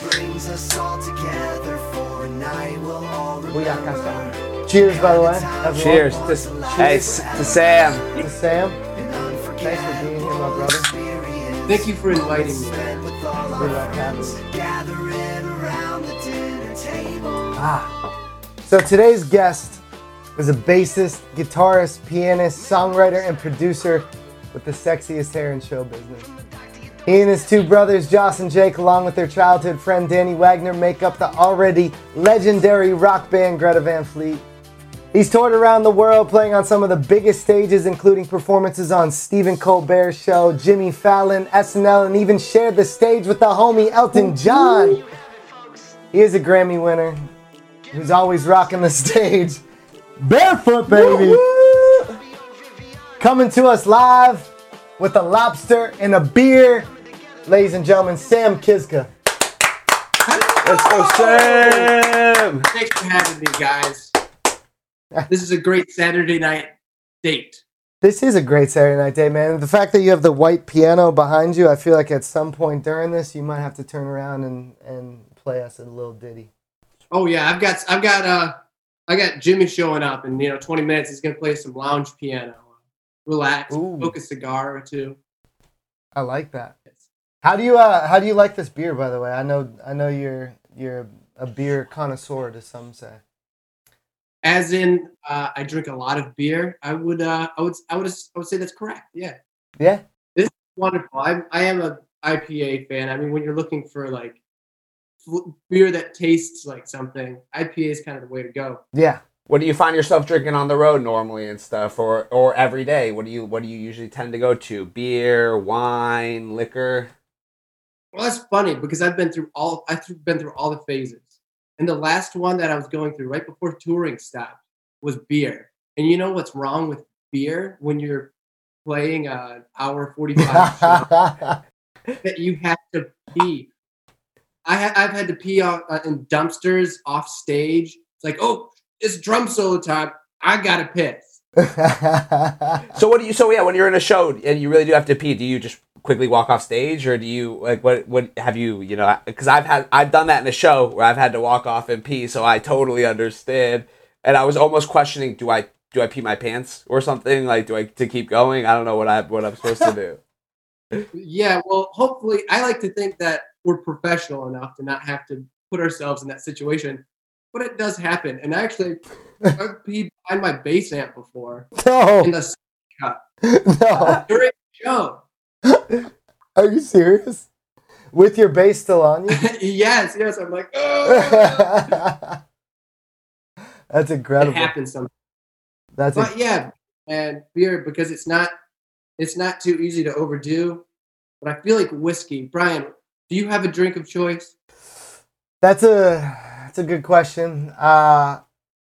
brings us all together for a night we'll all Booyaka remember. sound. Cheers, by the way. everyone. Cheers to, hey, s- to Sam. To Sam. An Thanks for being here, my brother. Thank you for inviting me. spent with We our love having friends you. gathering around the dinner table. Ah. So today's guest is a bassist, guitarist, pianist, songwriter, and producer with the sexiest hair in show business. He and his two brothers, Josh and Jake, along with their childhood friend Danny Wagner, make up the already legendary rock band Greta Van Fleet. He's toured around the world playing on some of the biggest stages, including performances on Stephen Colbert's show, Jimmy Fallon, SNL, and even shared the stage with the homie Elton John. He is a Grammy winner who's always rocking the stage. Barefoot, baby! Coming to us live with a lobster and a beer, ladies and gentlemen, Sam Kiszka. Let's go, Sam. Thanks for having me, guys. This is a great Saturday night date. This is a great Saturday night day, man. The fact that you have the white piano behind you, I feel like at some point during this, you might have to turn around and, and play us a little ditty. Oh yeah, I've got I've got uh I got Jimmy showing up in you know 20 minutes. He's gonna play some lounge piano. Relax, Ooh. smoke a cigar or two. I like that. How do you uh how do you like this beer by the way? I know I know you're you're a beer connoisseur to some say. As in, uh, I drink a lot of beer. I would uh I would I would I would say that's correct. Yeah, Yeah? This is wonderful. I I am a IPA fan. I mean, when you're looking for like beer that tastes like something, IPA is kind of the way to go. Yeah. What do you find yourself drinking on the road normally and stuff, or or every day? What do you what do you usually tend to go to? Beer, wine, liquor. Well, that's funny because I've been through all I've been through all the phases, and the last one that I was going through right before touring stopped was beer. And you know what's wrong with beer when you're playing an hour forty five show that you have to pee. I ha- I've had to pee on, uh, in dumpsters off stage. It's like, oh, it's drum solo time. I gotta piss. So what do you? So yeah, when you're in a show and you really do have to pee, do you just quickly walk off stage, or do you like what? What have you? You know, because I've had I've done that in a show where I've had to walk off and pee, so I totally understand. And I was almost questioning, do I do I pee my pants or something? Like, do I to keep going? I don't know what I what I'm supposed to do. Yeah, well, hopefully, I like to think that we're professional enough to not have to put ourselves in that situation. But it does happen, and actually, I've peed behind my bass amp before no. in the cup No. during the show. Are you serious? With your bass still on you? yes, yes. I'm like, oh, That's it incredible. happens sometimes. That's But a, yeah, and beer because it's not it's not too easy to overdo. But I feel like whiskey. Brian, do you have a drink of choice? that's a that's a good question. Uh,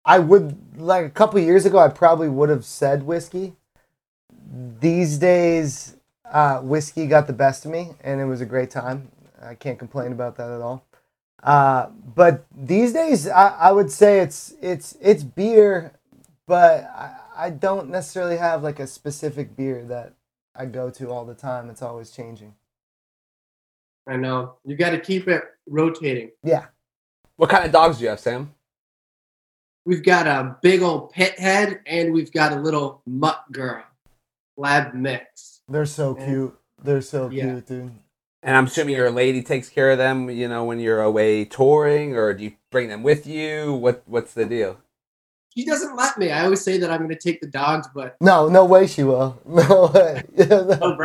I would like a couple years ago. I probably would have said whiskey. These days, uh, whiskey got the best of me, and it was a great time. I can't complain about that at all. Uh, but these days, I, I would say it's it's it's beer, but I, I don't necessarily have like a specific beer that I go to all the time. It's always changing. I know you got to keep it rotating. Yeah. What kind of dogs do you have, Sam? We've got a big old pit head, and we've got a little mutt girl, lab mix. They're so Yeah. cute. They're so Yeah. cute, dude. And I'm assuming your lady takes care of them, you know, when you're away touring, or do you bring them with you? What What's the deal? She doesn't let me. I always say that I'm going to take the dogs, but No, no way she will. No way. oh, No.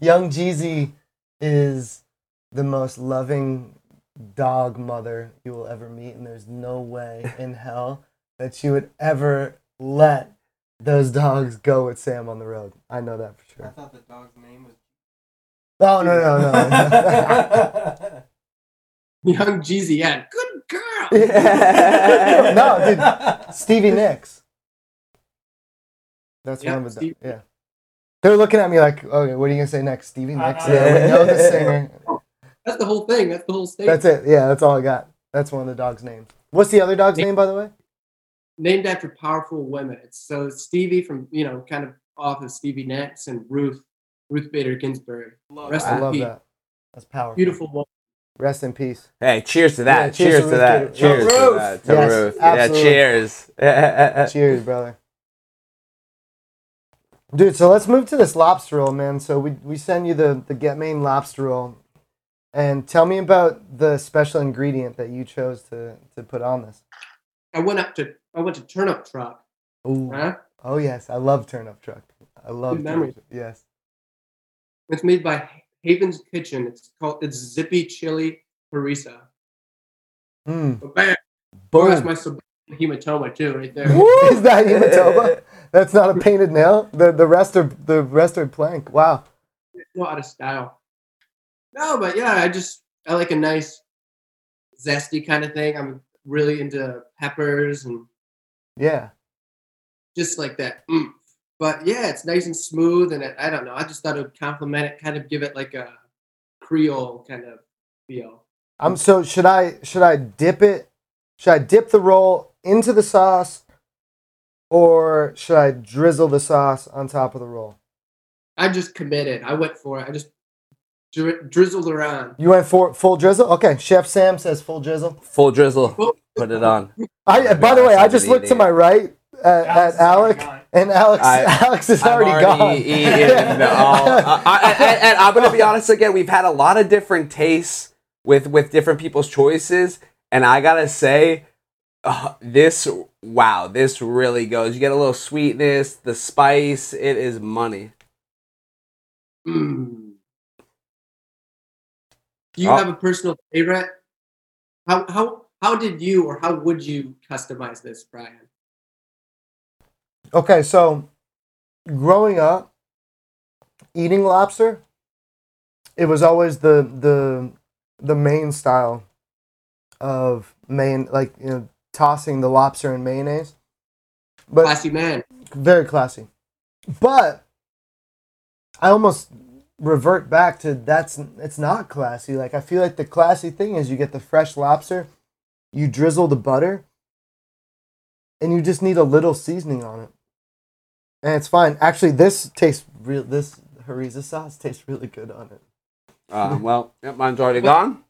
Young Jeezy is the most loving dog mother you will ever meet, and there's no way in hell that she would ever let those dogs go with Sam on the road. I know that for sure. I thought the dog's name was Oh no no no. Young Jeezy. Yeah, good girl. no, dude. Stevie Nicks. That's Yeah, one of the Steve- yeah. They're looking at me like, okay, what are you gonna say next? Stevie Nicks? Uh, yeah, we know the singer. That's the whole thing. That's the whole state. That's it. Yeah, that's all I got. That's one of the dog's names. What's the other dog's name, by the way? Named after powerful women. So Stevie from you know kind of off of Stevie Nicks and Ruth Ruth Bader Ginsburg. Rest I in love peace. that. That's powerful. Beautiful woman. Rest in peace. Hey, cheers to that. Yeah, cheers cheers, to to that. Gator. Cheers Ruth. to that. To Yes, Ruth. absolutely. Yeah, cheers. Cheers, brother. Dude, so let's move to this lobster roll, man. So we, we send you the, the Get Maine lobster roll. And tell me about the special ingredient that you chose to, to put on this. I went up to I went to Turnip Truck. Huh? Oh, yes. I love turnip truck. I love Good truck. Yes. It's made by Haven's Kitchen. It's called it's Zippy Chili Harissa. Mm. But bam, oh, that's my sublime hematoma too, right there. Is that hematoma? That's not a painted nail. The the rest are the rest are plank. Wow. it's not out of style. No, but yeah, I just I like a nice zesty kind of thing. I'm really into peppers and Yeah. just like that. oomph. But yeah, it's nice and smooth, and it, I don't know. I just thought it would complement it, kind of give it like a Creole kind of feel. I'm um. So should I should I dip it? Should I dip the roll into the sauce, or should I drizzle the sauce on top of the roll? I just committed. I went for it. I just dri- drizzled around. You went for full drizzle. Okay. Chef Sam says full drizzle. Full drizzle. Well, Put it on. I. By the way, I just looked to my right at, at Alec, and Alex I- Alex is I've already, gone. eaten all. I, I, I- and I'm gonna be honest again. We've had a lot of different tastes with with different people's choices, and I gotta say, uh, this wow, this really goes. You get a little sweetness, the spice. It is money. Mm. Do you Oh. have a personal favorite? How how how did you or how would you customize this, Brian? Okay, so growing up, eating lobster, it was always the the the Maine style of Maine like you know tossing the lobster in mayonnaise. But Classy man. very classy. But I almost revert back to that's it's not classy. Like I feel like the classy thing is you get the fresh lobster, you drizzle the butter, and you just need a little seasoning on it. And it's fine. Actually, this tastes real this harissa sauce tastes really good on it. Uh, well, mine's already gone.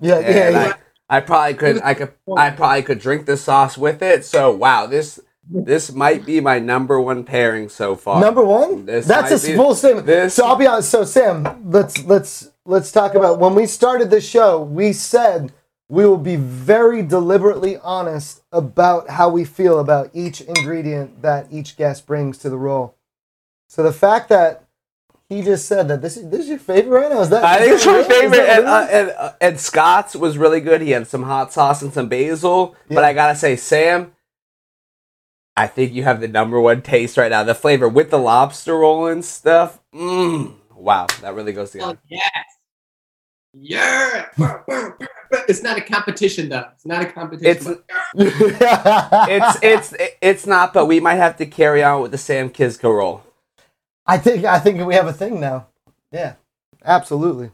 Yeah, yeah, yeah. I, I probably could. I could. I probably could drink the sauce with it. So wow, this this might be my number one pairing so far. Number one. This That's a be- full statement. this- So I'll be honest. So Sam, let's let's let's talk about when we started the show. We said we will be very deliberately honest about how we feel about each ingredient that each guest brings to the role. So the fact that he just said that this is this is your favorite right now is that? I think it's my real? Favorite, and, uh, and, uh, and Scott's was really good. He had some hot sauce and some basil, but I gotta say, Sam, I think you have the number one taste right now. The flavor with the lobster roll and stuff. Mmm. Wow, that really goes Oh, together. yes. Yeah. It's not a competition though. It's not a competition. It's but- it's it's it's not, but we might have to carry on with the Sam Kiszka roll. I think I think we have a thing now. Yeah, absolutely.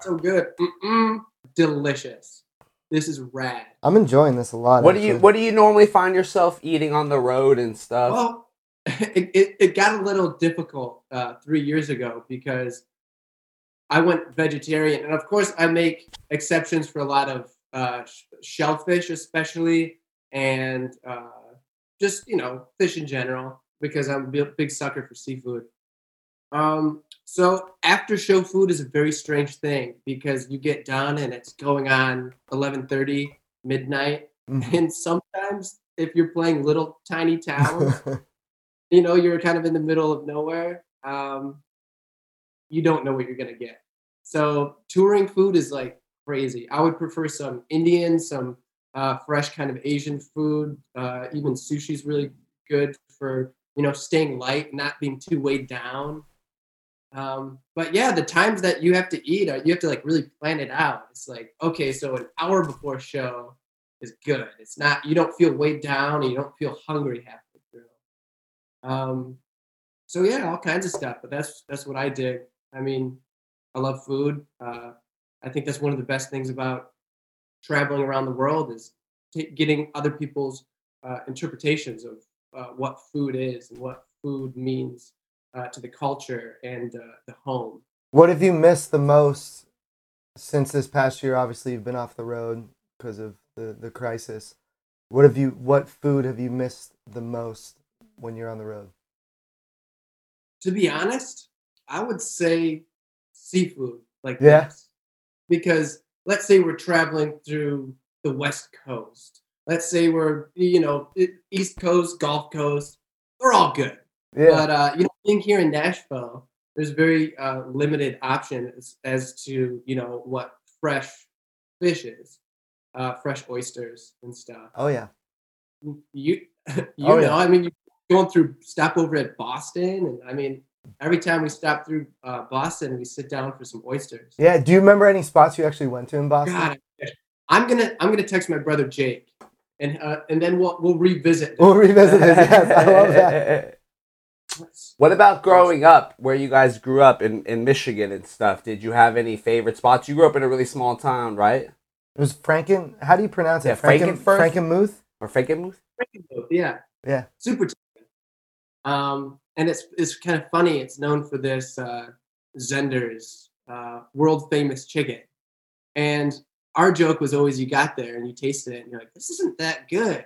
so good. Mm-mm. Delicious. This is rad. I'm enjoying this a lot. What do you. What do you normally find yourself eating on the road and stuff? Well, it, it, it got a little difficult uh, three years ago because I went vegetarian. And of course, I make exceptions for a lot of uh, shellfish, especially, and uh, just, you know, fish in general, because I'm a big, big sucker for seafood. Um, so after show food is a very strange thing because you get done and it's going on 11:30 midnight. Mhm. and sometimes if you're playing little tiny towns you know you're kind of in the middle of nowhere um, you don't know what you're going to get. So touring food is like crazy. I would prefer some indian some uh, fresh kind of asian food. Uh, even sushi is really good for you know staying light not being too weighed down um, but yeah the times that you have to eat are, you have to like really plan it out it's like okay so an hour before show is good it's not you don't feel weighed down and you don't feel hungry halfway through um, so yeah, all kinds of stuff. But that's that's what I dig. I mean, I love food. Uh, I think that's one of the best things about traveling around the world is t- getting other people's uh, interpretations of uh, what food is and what food means uh, to the culture and uh, the home. What have you missed the most since this past year, obviously you've been off the road because of the the crisis. What have you? What food have you missed the most when you're on the road? To be honest, I would say seafood like Yeah. this. Because let's say we're traveling through the West Coast. Let's say we're, you know, East Coast, Gulf Coast. They're all good. Yeah, But uh, you being here in Nashville, there's very uh, limited options as to you know what fresh fish is, uh, fresh oysters and stuff. oh yeah, You you Oh, know, yeah. I mean, you going through stop over at Boston, and I mean, every time we stop through uh, Boston, we sit down for some oysters. yeah. Do you remember any spots you actually went to in Boston? God, I'm gonna I'm gonna text my brother Jake, and uh, and then we'll we'll revisit. We'll revisit this. Yes, I love that. this. What about growing up, where you guys grew up in, in Michigan and stuff? Did you have any favorite spots? You grew up in a really small town, right? It was Franken. How do you pronounce it? Yeah, Franken, Frankenfurth? Frankenmuth. Or Frankenmuth? Frankenmuth, Yeah. Yeah. super chicken. Um, and it's it's kind of funny. It's known for this uh, Zehnder's uh, world famous chicken, and our joke was always you got there and you tasted it and you're like, this isn't that good.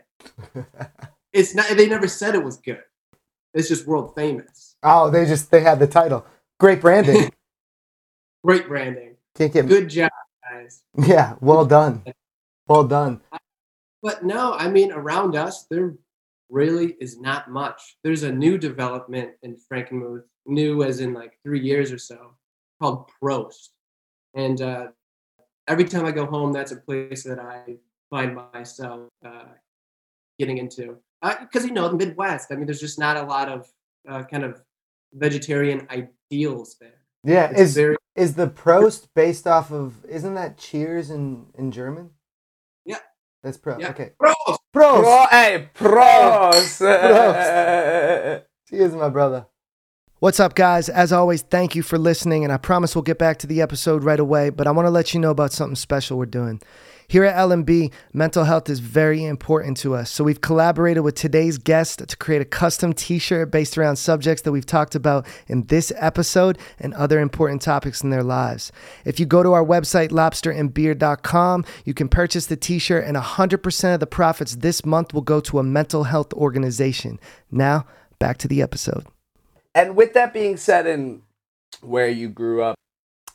It's not. They never said it was good. It's just world famous. Oh, they just they had the title. Great branding. Great branding. Can't get Good job, guys. Yeah, well done. Well done. But no, I mean around us there really is not much. There's a new development in Frankenmuth, new as in like three years or so, called Prost. And uh, every time I go home, that's a place that I find myself uh, getting into. Because you know the Midwest, I mean, there's just not a lot of uh, kind of vegetarian ideals there. Yeah, It's is very is the Prost based off of isn't that Cheers in in German? Yeah. That's Pro. Yeah. Okay. Prost. Prost. Pro, hey, pros! Prost. Cheers, my brother. What's up, guys? As always, thank you for listening, and I promise we'll get back to the episode right away, but I want to let you know about something special we're doing. Here at LMB, mental health is very important to us, so we've collaborated with today's guest to create a custom t shirt based around subjects that we've talked about in this episode and other important topics in their lives. If you go to our website, lobsterandbeer.com, you can purchase the t shirt, and 100% of the profits this month will go to a mental health organization. Now, back to the episode. And with that being said, and where you grew up,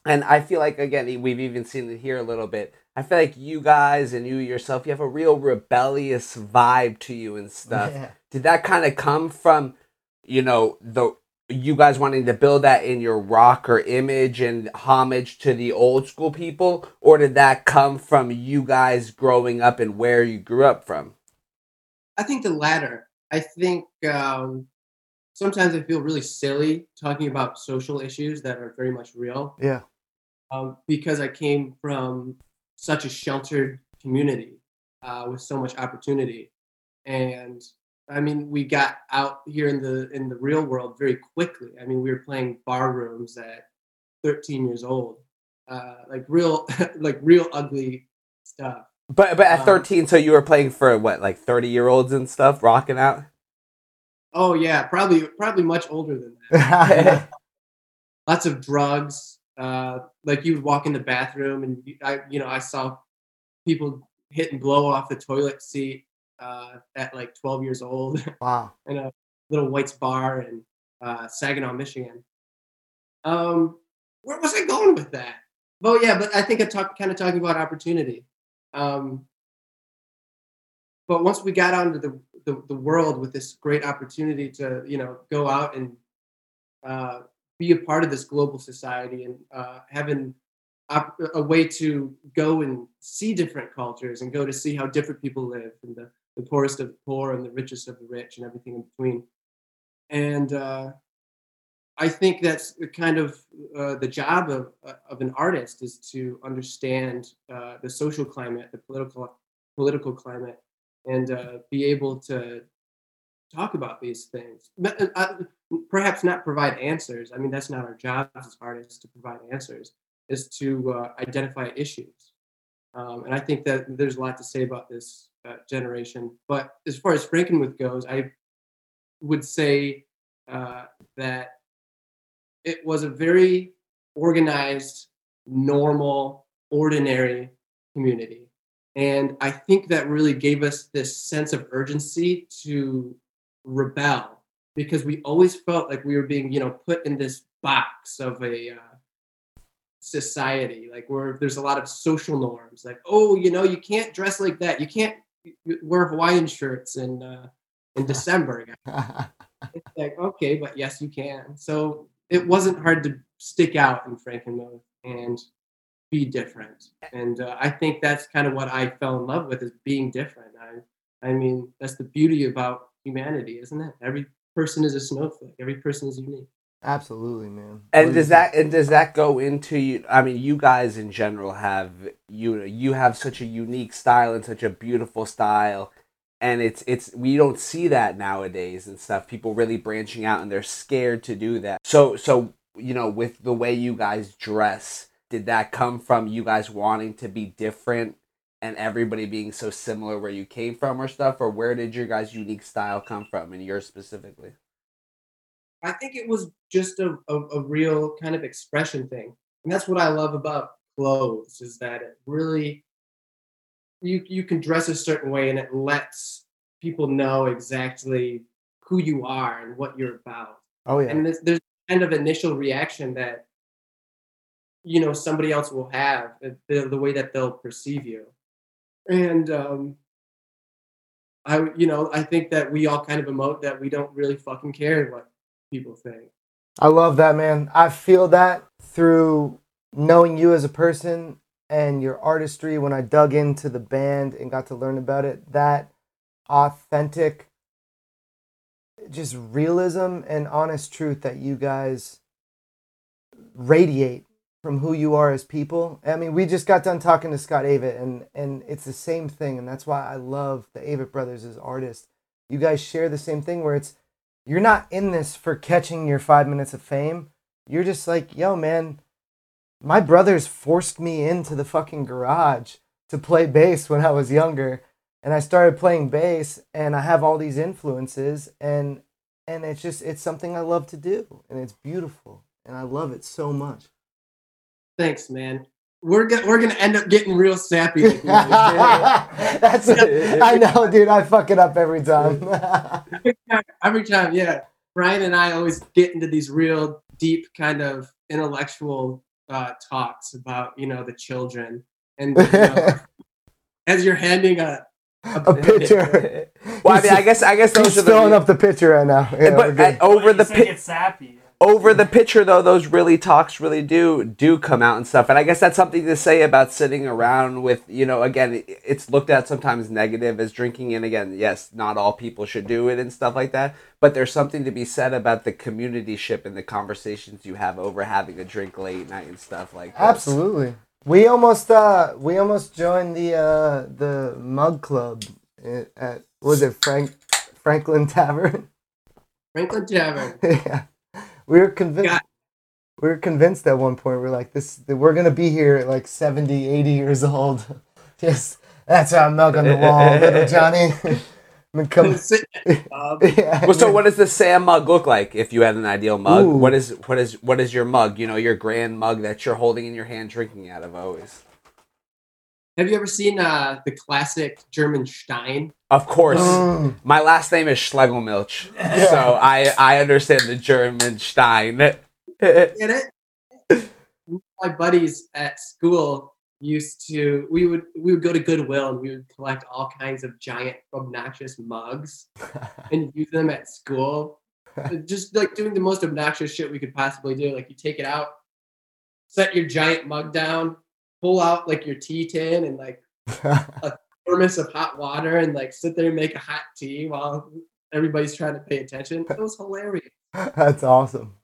and I feel like again we've even seen it here a little bit. I feel like you guys and you yourself, you have a real rebellious vibe to you and stuff. Yeah. Did that kind of come from, you know, the you guys wanting to build that in your rocker image and homage to the old school people, or did that come from you guys growing up and where you grew up from? I think the latter. I think um, sometimes I feel really silly talking about social issues that are very much real Yeah. um, because I came from such a sheltered community uh, with so much opportunity, and I mean, we got out here in the in the real world very quickly. I mean, we were playing bar rooms at 13 years old, uh, like real like real ugly stuff. But but at Um, thirteen, so you were playing for what, like thirty year olds and stuff, rocking out. Oh yeah, probably probably much older than that. lots of drugs. Uh, like you would walk in the bathroom, and you- I, you know, I saw people hit and blow off the toilet seat uh, at like 12 years old wow. in a little White's bar in uh, Saginaw, Michigan. Um, where was I going with that? Oh yeah, but I think I talk kind of talking about opportunity. Um, but once we got out into the, the, the world with this great opportunity to you know go out and uh, be a part of this global society and uh, having a way to go and see different cultures and go to see how different people live and the, the poorest of the poor and the richest of the rich and everything in between and uh, I think that's kind of uh, the job of uh, of an artist is to understand uh, the social climate, the political political climate, and uh, be able to talk about these things. Perhaps not provide answers. I mean, that's not our job as artists to provide answers. Is to uh, identify issues, um, and I think that there's a lot to say about this uh, generation. But as far as Frankenmuth goes, I would say uh, that it was a very organized, normal ordinary community. And I think that really gave us this sense of urgency to rebel because we always felt like we were being, you know, put in this box of a uh, society, like where there's a lot of social norms, like, oh, you know, you can't dress like that, you can't wear Hawaiian shirts in uh, in December. it's like okay, but yes, you can. So it wasn't hard to stick out in Frankenmuth and be different. And uh, I think that's kind of what I fell in love with is being different. I, I mean, that's the beauty about humanity, isn't it? Every person is a snowflake. Every person is unique. Absolutely, man. And does that and does that go into you? I mean, you guys in general have you you have such a unique style and such a beautiful style, and it's it's we don't see that nowadays and stuff. People really branching out and they're scared to do that. So so you know, with the way you guys dress, did that come from you guys wanting to be different and everybody being so similar where you came from or stuff, or where did your guys' unique style come from and yours specifically? I think it was just a, a, a, real kind of expression thing. And that's what I love about clothes is that it really you you can dress a certain way and it lets people know exactly who you are and what you're about. Oh yeah. And there's, there's kind of initial reaction that you know somebody else will have uh, the, the way that they'll perceive you. And um I you know, I think that we all kind of emote that we don't really fucking care what people think. I love that, man. I feel that through knowing you as a person and your artistry when I dug into the band and got to learn about it. That authentic, just realism and honest truth that you guys radiate from who you are as people. I mean, we just got done talking to Scott Avett, and and it's the same thing, and that's why I love the Avett brothers as artists. You guys share the same thing where it's you're not in this for catching your five minutes of fame. You're just like, yo, man, my brothers forced me into the fucking garage to play bass when I was younger. And I started playing bass and I have all these influences and and it's just it's something I love to do and it's beautiful and I love it so much. Thanks, man we're gonna we're gonna end up getting real sappy. That's I know, dude. I fuck it up every time. every time, yeah. Brian and I always get into these real deep kind of intellectual uh, talks about you know the children and you know, as you're handing a a, a picture. well, I mean, I guess I guess those He's are filling the, up the picture right now. Yeah, but at, over the picture, sappy over the picture though those really talks really do do come out and stuff. And i guess that's something to say about sitting around with you know again it's looked at sometimes negative as drinking. And again yes not all people should do it and stuff like that. But there's something to be said about the community ship and the conversations you have over having a drink late night and stuff like that. Absolutely. We almost uh we almost joined the uh the mug club at was it frank franklin tavern? Franklin tavern. Yeah we were convinced. God. We were convinced at one point. We are like, this. We're gonna be here at like 70, 80 years old. Just that's our eh, eh, eh, mug on the wall, little Johnny. come. yeah. Well, so what does the Sam mug look like? If you had an ideal mug, Ooh. what is what is what is your mug? You know, your grand mug that you're holding in your hand, drinking out of always. Have you ever seen uh, the classic German Stein? Of course. Mm. My last name is Schlegelmilch, yeah. so I I understand the German Stein. Get it? My buddies at school used to we would we would go to Goodwill and we would collect all kinds of giant obnoxious mugs and use them at school. Just like doing the most obnoxious shit we could possibly do. Like you take it out, set your giant mug down, pull out like your tea tin and like a thermos of hot water and like sit there and make a hot tea while everybody's trying to pay attention. It was hilarious. That's awesome.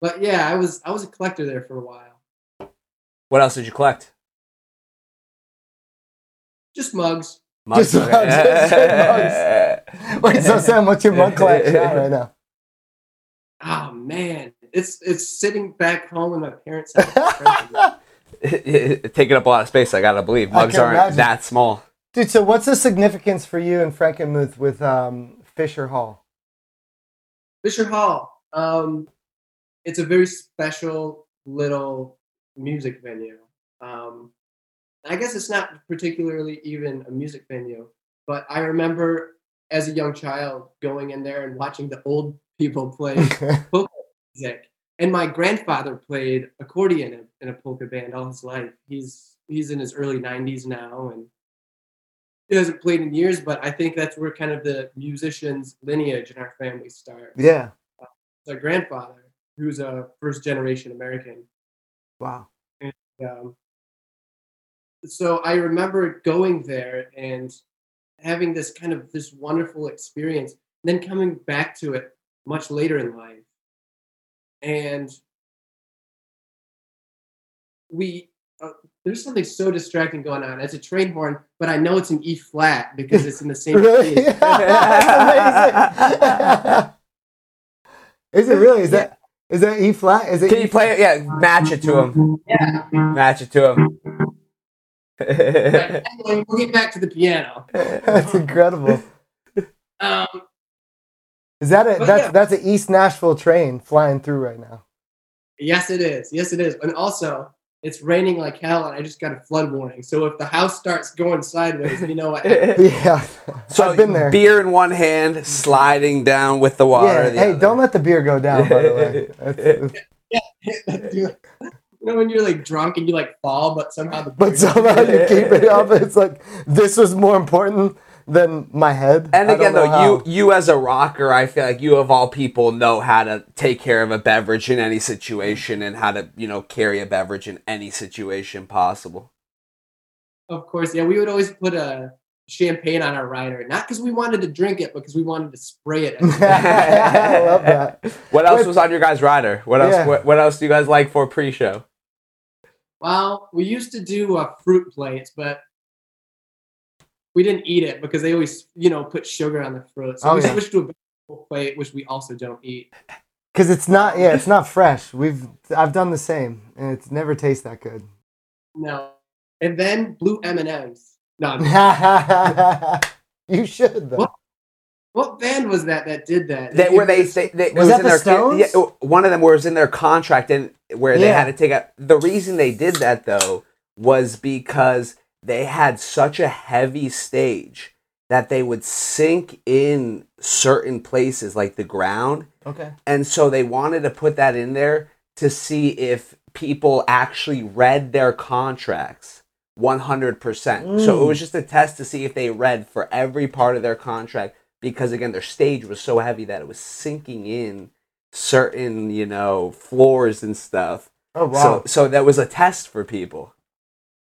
But yeah, I was I was a collector there for a while. What else did you collect? Just mugs. Mugs. Just mugs. mugs. Wait, so Sam, what's your mug collection right now? Oh man, it's it's sitting back home in my parents' house. taking up a lot of space. I gotta believe mugs aren't imagine. that small. Dude, so what's the significance for you in Frankenmuth with um, Fischer Hall? Fischer Hall, um, it's a very special little music venue. Um, I guess it's not particularly even a music venue, but I remember as a young child going in there and watching the old people play polka music. And my grandfather played accordion in, a polka band all his life. He's he's in his early 90s now and he hasn't played in years, but I think that's where kind of the musician's lineage in our family starts. yeah. My grandfather, who's a first generation American. Wow. Um, so I remember going there and having this kind of this wonderful experience, and then coming back to it much later in life. And we uh, there's something so distracting going on. It's a train horn, but I know it's an E flat because it's in the same Really? key. That's amazing. is it really? Is that is that E flat? Is it Can E you play it? Yeah, match it to him. Yeah. Match it to him. Anyway, we'll get back to the piano. That's incredible. Um, Is that a But that's yeah. that's an East Nashville train flying through right now? yes, it is. Yes, it is. And also, it's raining like hell, and I just got a flood warning. So if the house starts going sideways, you know what? Yeah. so I've been there. beer in one hand, sliding down with the water. yeah. the Hey, other. don't let the beer go down. By the way, That's- you know when you're like drunk and you like fall, but somehow the but somehow you keep it up. It's like this was more important than my head. And again, though, know you you as a rocker, I feel like you of all people know how to take care of a beverage in any situation and how to you know carry a beverage in any situation possible. Of course, yeah, we would always put a champagne on our rider, not because we wanted to drink it, but because we wanted to spray it. I love that. What else Wait. was on your guys' rider? What else? Yeah. What, what else do you guys like for pre-show? well, we used to do uh, fruit plates, but we didn't eat it because they always, you know, put sugar on the fruit. So Oh, we yeah. switched to a vegetable plate, which we also don't eat. Because it's not. Yeah, it's not fresh. We've I've done the same, and it's never tastes that good. No, and then blue M and M's. No, you should though. What? what band was that that did that? That where they, gave us- they, they it Was that in the their Stones? Yeah, one of them was in their contract and where they had to take a. The reason they did that though was because they had such a heavy stage that they would sink in certain places like the ground Okay. and so they wanted to put that in there to see if people actually read their contracts 100%. So it Mm. was just a test to see if they read for every part of their contract because again their stage was so heavy that it was sinking in certain, you know, floors and stuff. Oh wow. So so that was a test for people.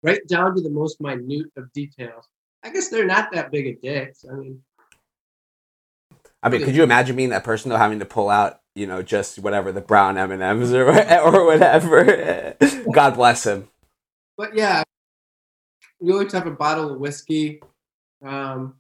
Right down to the most minute of details. I guess they're not that big of dicks. I mean, I mean, could you imagine being that person though having to pull out, you know, just whatever the brown M&Ms or or whatever. God bless him. but yeah, we always have a bottle of whiskey. Um,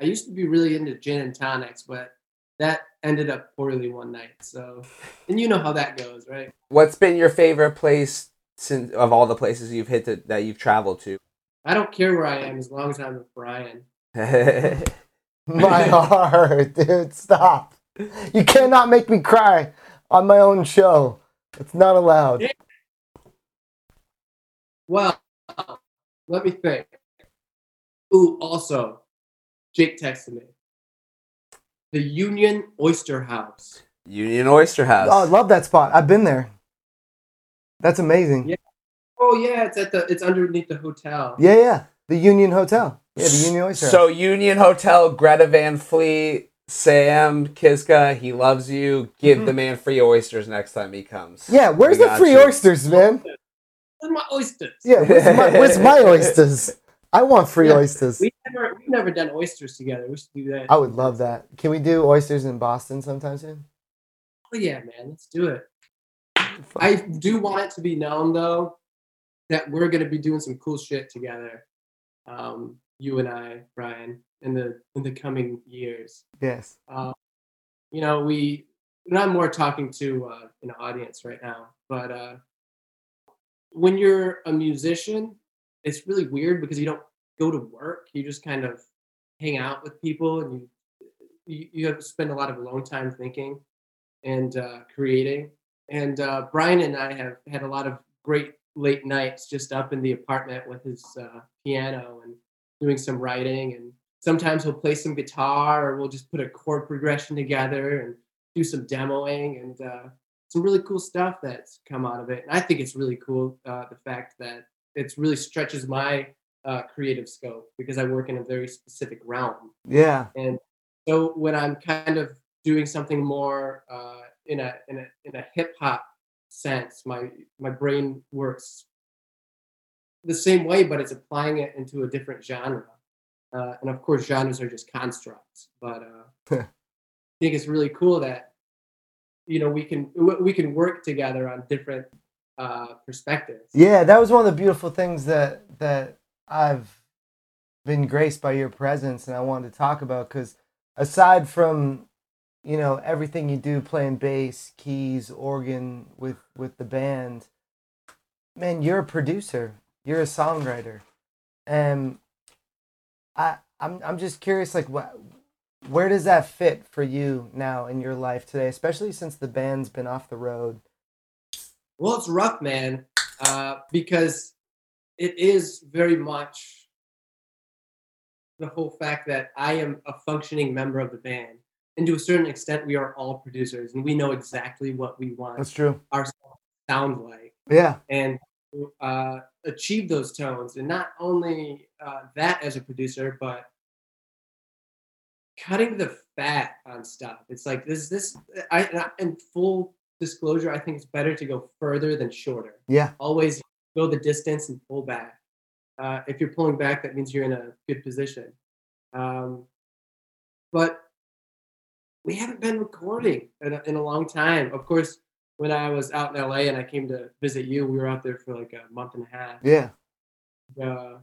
I used to be really into gin and tonics, but that ended up poorly one night. So, and you know how that goes, right? What's been your favorite place since of all the places you've hit to, that you've traveled to? I don't care where I am as long as I'm with Brian. My heart, dude. Stop. You cannot make me cry on my own show. It's not allowed. Well, let me think. Ooh, also, Jake texted me. The Union Oyster House. Union Oyster House. Oh, I love that spot. I've been there. That's amazing. Yeah. Oh yeah, it's at the it's underneath the hotel. Yeah, yeah. The Union Hotel. Yeah, the Union Oyster So Union Hotel, Greta Van Fleet, Sam Kiszka, he loves you. Give mm-hmm. the man free oysters next time he comes. Yeah, where's We the free you. oysters, man? Where's my oysters? Yeah, where's my, where's my oysters? I want free Yeah. oysters. We never we've never done oysters together. We should do that. I would love that. Can we do oysters in Boston sometime soon? Oh yeah, man, let's do it. I do want it to be known though that we're gonna be doing some cool shit together. Um, you and I, Brian, in the in the coming years. Yes. Uh, you know, we and I'm more talking to uh, an audience right now, but uh, when you're a musician, it's really weird because you don't go to work. You just kind of hang out with people, and you you, you have to spend a lot of alone time thinking and uh, creating. And uh, Brian and I have had a lot of great late nights just up in the apartment with his uh, piano and doing some writing. And sometimes he'll play some guitar or we'll just put a chord progression together and do some demoing and uh, some really cool stuff that's come out of it. And I think it's really cool uh, the fact that it really stretches my uh, creative scope because I work in a very specific realm. Yeah. And so when I'm kind of doing something more uh, in a in a in a hip hop sense, my my brain works the same way, but it's applying it into a different genre. Uh, and of course, genres are just constructs. But uh, I think it's really cool that you know we can we can work together on different uh, perspectives. Yeah, that was one of the beautiful things that that I've been graced by your presence, and I wanted to talk about because aside from you know everything you do playing bass keys organ with with the band man you're a producer. You're a songwriter. And i i'm, I'm just curious like what where does that fit for you now in your life today especially since the band's been off the road? Well it's rough man uh, because it is very much the whole fact that i am a functioning member of the band and to a certain extent, we are all producers, and we know exactly what we want that's true our sound like, yeah and uh, achieve those tones. And not only uh, that as a producer, but cutting the fat on stuff. It's like this. This I in full disclosure, I think it's better to go further than shorter. yeah Always go the distance and pull back. Uh, if you're pulling back, that means you're in a good position. Um, but we haven't been recording in a, in a long time. Of course, when I was out in LA and I came to visit you, we were out there for like a month and a half. yeah Uh,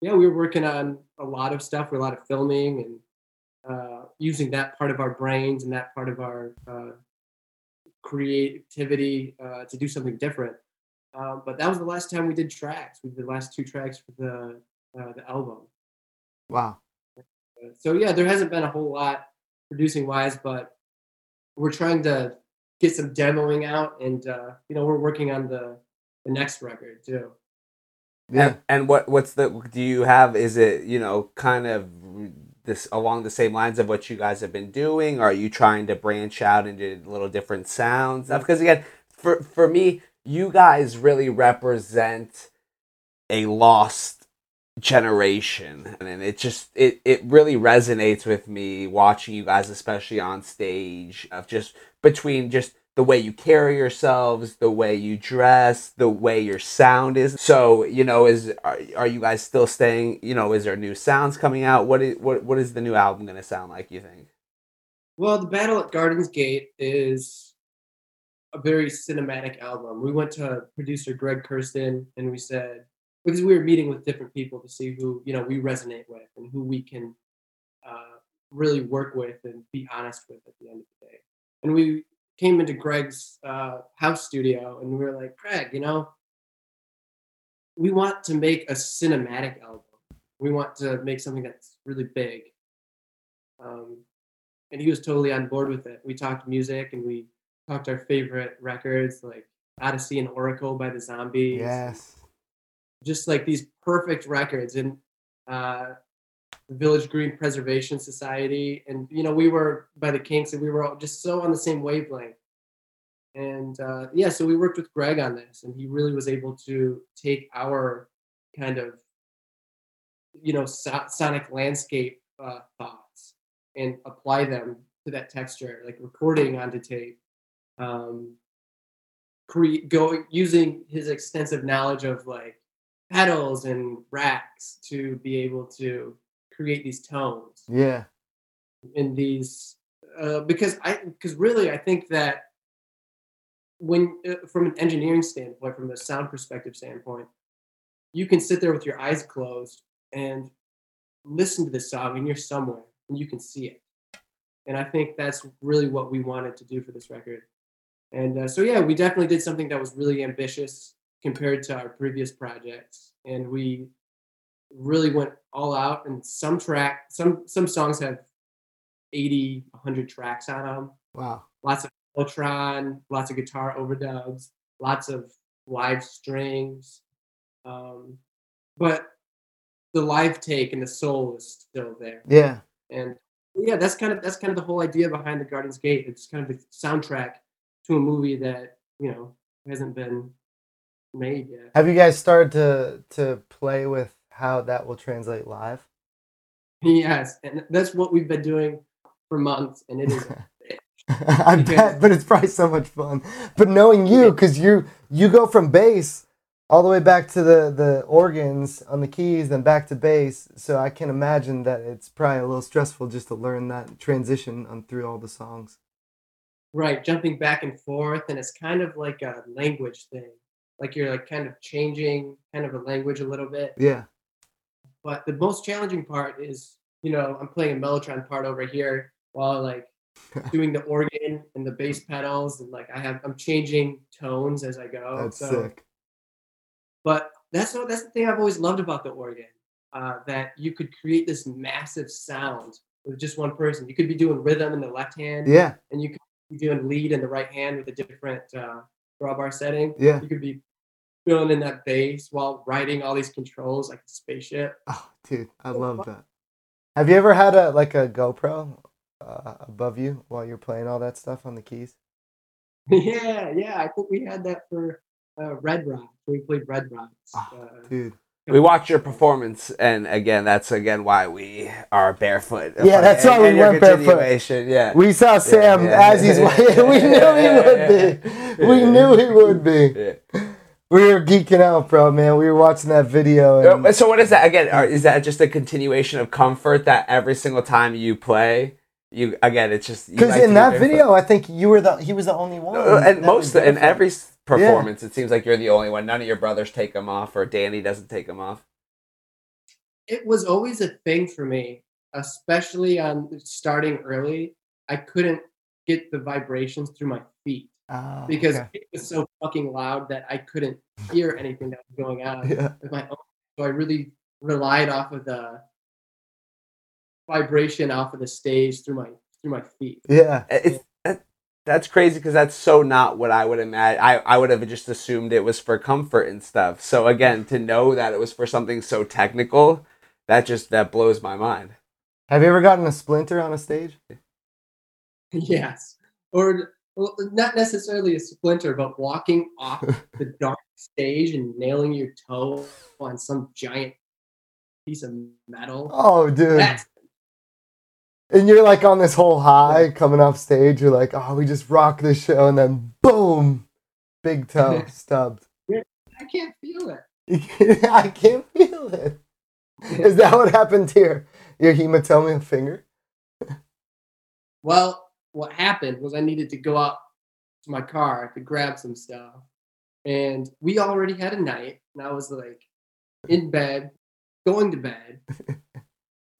yeah, we were working on a lot of stuff, a lot of filming and uh, using that part of our brains and that part of our uh, creativity uh, to do something different. Uh, but that was the last time we did tracks. We did the last two tracks for the uh, the album. wow So yeah, there hasn't been a whole lot producing wise, but we're trying to get some demoing out, and uh, you know we're working on the the next record too. yeah And, and what what's the do you have? Is it you know kind of this along the same lines of what you guys have been doing? Or are you trying to branch out into little different sounds? Because again, for for me, you guys really represent a lost generation. And it just it, it really resonates with me watching you guys especially on stage of just between just the way you carry yourselves the way you dress the way your sound is. So you know is are, are you guys still staying you know is there new sounds coming out? What is what, what is the new album going to sound like you think? Well, the Battle at Gardens Gate is a very cinematic album. We went to producer Greg Kurstin and we said because we were meeting with different people to see who you know we resonate with and who we can uh, really work with and be honest with at the end of the day. And we came into Greg's uh, house studio and we were like, Greg, you know, we want to make a cinematic album. We want to make something that's really big. Um, and he was totally on board with it. We talked music and we talked our favorite records like Odessey and Oracle by the Zombies. yes Just like these perfect records and uh, the Village Green Preservation Society. And, you know, we were by the Kinks and we were all just so on the same wavelength. And uh, yeah, so we worked with Greg on this and he really was able to take our kind of, you know, so- sonic landscape uh, thoughts and apply them to that texture, like recording onto tape, um, cre- going using his extensive knowledge of like pedals and racks to be able to create these tones yeah in these uh, because I because really I think that when uh, from an engineering standpoint, from a sound perspective standpoint, you can sit there with your eyes closed and listen to this song, and you're somewhere and you can see it. And I think that's really what we wanted to do for this record. And uh, so yeah, we definitely did something that was really ambitious compared to our previous projects, and we really went all out. And some track, some some songs have 80, 100 tracks on them wow lots of Ultron, lots of guitar overdubs, lots of live strings, um, but the live take and the soul is still there. Yeah. And yeah, that's kind of that's kind of the whole idea behind the Garden's Gate. It's kind of the soundtrack to a movie that you know hasn't been made yet. Have you guys started to to play with how that will translate live? Yes, and that's what we've been doing for months, and it is. I bet, but it's probably so much fun. But knowing you, because you you go from bass all the way back to the the organs on the keys, then back to bass. So I can imagine that it's probably a little stressful just to learn that transition on through all the songs. right, jumping back and forth, and it's kind of like a language thing. Like you're like kind of changing kind of a language a little bit. Yeah. But the most challenging part is, you know, I'm playing a mellotron part over here while like doing the organ and the bass pedals, and like I have I'm changing tones as I go. That's so, sick. But that's what that's the thing I've always loved about the organ. Uh, that you could create this massive sound with just one person. You could be doing rhythm in the left hand, Yeah. and you could be doing lead in the right hand with a different uh, drawbar setting. Yeah. You could be filling in that bass while riding all these controls like a spaceship. Oh, dude, I love that. Have you ever had a like a GoPro uh, above you while you're playing all that stuff on the keys? yeah, yeah. I think we had that for uh, Red Rocks. We played Red Rocks. Oh, Uh, dude. We watched your performance, and again, that's again why we are barefoot. Yeah, that's why we and went barefoot. Yeah. We saw Sam yeah. as he's. we knew he would be. We knew he would be. We were geeking out, bro, man. We were watching that video. And, Uh, So what is that again? Is that just a continuation of comfort that every single time you play, you again? It's just Because like in that video, I think you were the he was the only one. Uh, and that most in every s- performance, it seems like you're the only one. None of your brothers take them off, or Danny doesn't take them off. it was always a thing for me, especially on starting early. I couldn't get the vibrations through my feet Oh, because okay. it was so fucking loud that I couldn't hear anything that was going on yeah, with my own. So I really relied off of the vibration off of the stage through my through my feet. yeah, uh, It's that, that's crazy because that's so not what I would imagine. I I would have just assumed it was for comfort and stuff. So again, to know that it was for something so technical, that just that blows my mind. Have you ever gotten a splinter on a stage? yes, or well, not necessarily a splinter, but walking off the dark stage and nailing your toe on some giant piece of metal. Oh, dude. That's And you're like on this whole high coming off stage. You're like, oh, we just rock this show, and then boom, big toe stubbed. I can't feel it. I can't feel it. Is that what happened to your your hematoma finger? Well, what happened was I needed to go out to my car to grab some stuff. And we already had a night, and I was like in bed, going to bed.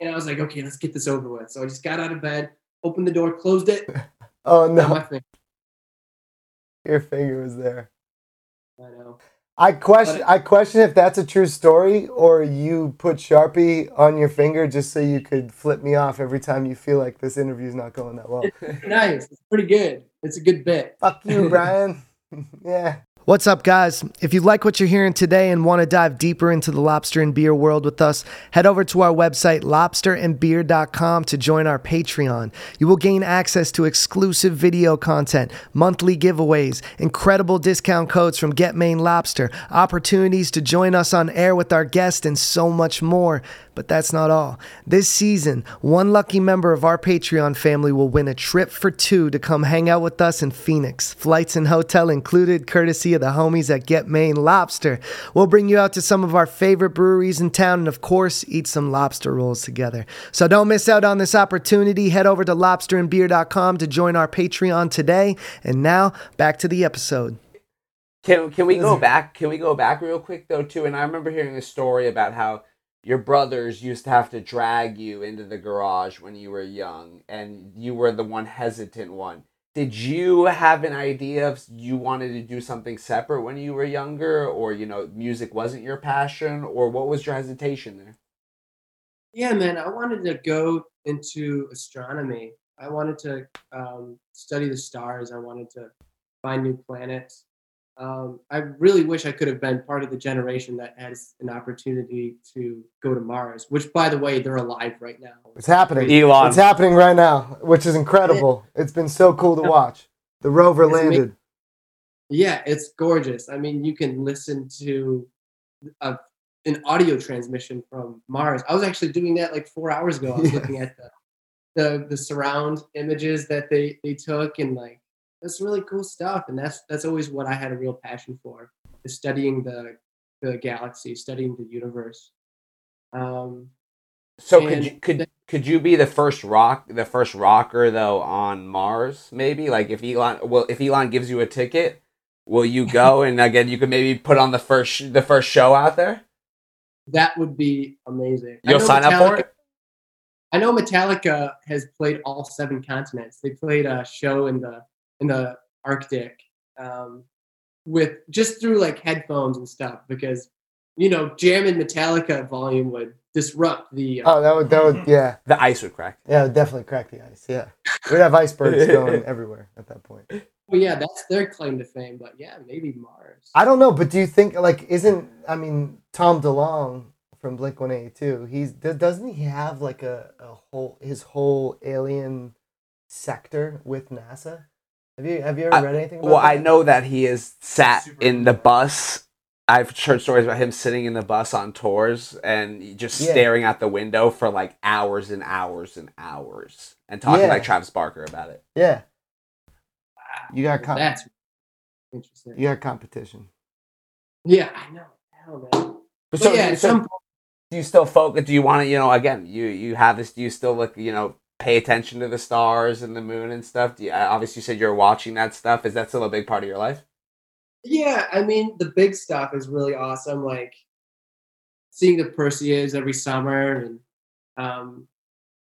and I was like, okay, let's get this over with. So I just got out of bed, opened the door, closed it, Oh no, my finger. your finger was there. I know. I question. But- I question if that's a true story, or you put Sharpie on your finger just so you could flip me off every time you feel like this interview's not going that well. Nice. It's pretty good. It's a good bit. Fuck you, Brian. yeah. What's up, guys? If you like what you're hearing today and want to dive deeper into the lobster and beer world with us, head over to our website, lobsterandbeer.com, to join our Patreon. You will gain access to exclusive video content, monthly giveaways, incredible discount codes from Get Maine Lobster, opportunities to join us on air with our guests, and so much more. But that's not all. This season, one lucky member of our Patreon family will win a trip for two to come hang out with us in Phoenix. Flights and hotel included, courtesy of the homies at Get Maine Lobster. We'll bring you out to some of our favorite breweries in town and, of course, eat some lobster rolls together. So don't miss out on this opportunity. Head over to lobsterandbeer.com to join our Patreon today. And now, back to the episode. Can can we go back? Can we go back real quick though too? And I remember hearing a story about how your brothers used to have to drag you into the garage when you were young, and you were the one hesitant one. Did you have an idea of you wanted to do something separate when you were younger, or you know, music wasn't your passion, or what was your hesitation there? Yeah, man. I wanted to go into astronomy. I wanted to um, study the stars. I wanted to find new planets. Um, I really wish I could have been part of the generation that has an opportunity to go to Mars. Which, by the way, they're alive right now. It's happening. Elon. It's happening right now, which is incredible. It's been so cool to watch. The rover It's amazing. landed. Yeah, it's gorgeous. I mean, you can listen to a, an audio transmission from Mars. I was actually doing that like four hours ago. I was Yeah. looking at the, the the surround images that they they took, and like that's really cool stuff. And that's that's always what I had a real passion for is studying the the galaxy, studying the universe. Um, So could you, could could you be the first rock the first rocker though on Mars? Maybe like if Elon well if Elon gives you a ticket, will you go and again you could maybe put on the first the first show out there? that would be amazing. You'll sign up for it. I know Metallica has played all seven continents. They played a show in the in the Arctic um, with just through like headphones and stuff because you know jamming Metallica volume would disrupt the. Uh, Oh, that would that would yeah The ice would crack. yeah it would definitely crack the ice. Yeah, we'd have icebergs going everywhere at that point. well, yeah, that's their claim to fame. But yeah, maybe Mars. I don't know, but do you think like isn't I mean Tom DeLonge from Blink One Eighty Two? He's do- doesn't he have like a, a whole his whole alien sector with NASA? Have you have you ever I- read anything about Well, that? I know that he is sat Super in the bus. I've heard stories about him sitting in the bus on tours and just Yeah. staring out the window for like hours and hours and hours and talking Yeah. like Travis Barker about it. Yeah, Wow, you got com- that's interesting. you got competition. Yeah, I know. Hell, man. But So, yeah, at so some point, do you still focus? Do you want to, you know, again, you you have this. Do you still look, you know, pay attention to the stars and the moon and stuff? Do you, uh, obviously, you said you're watching that stuff. Is that still a big part of your life? Yeah, I mean the big stuff is really awesome. Like seeing the Perseids every summer and um,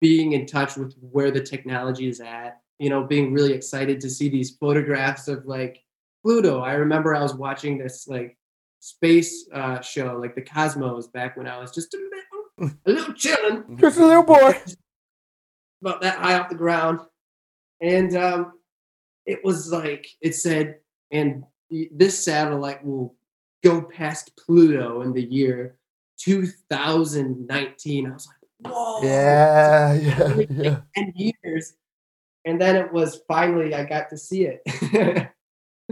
being in touch with where the technology is at. You know, being really excited to see these photographs of like Pluto. I remember I was watching this like space uh, show, like the Cosmos, back when I was just a, little- a little chilling Just a little boy. about that high off the ground. And um, it was like, it said, and this satellite will go past Pluto in the year 2019. I was like, whoa. Yeah, yeah, yeah. 10 years. And then it was finally, I got to see it.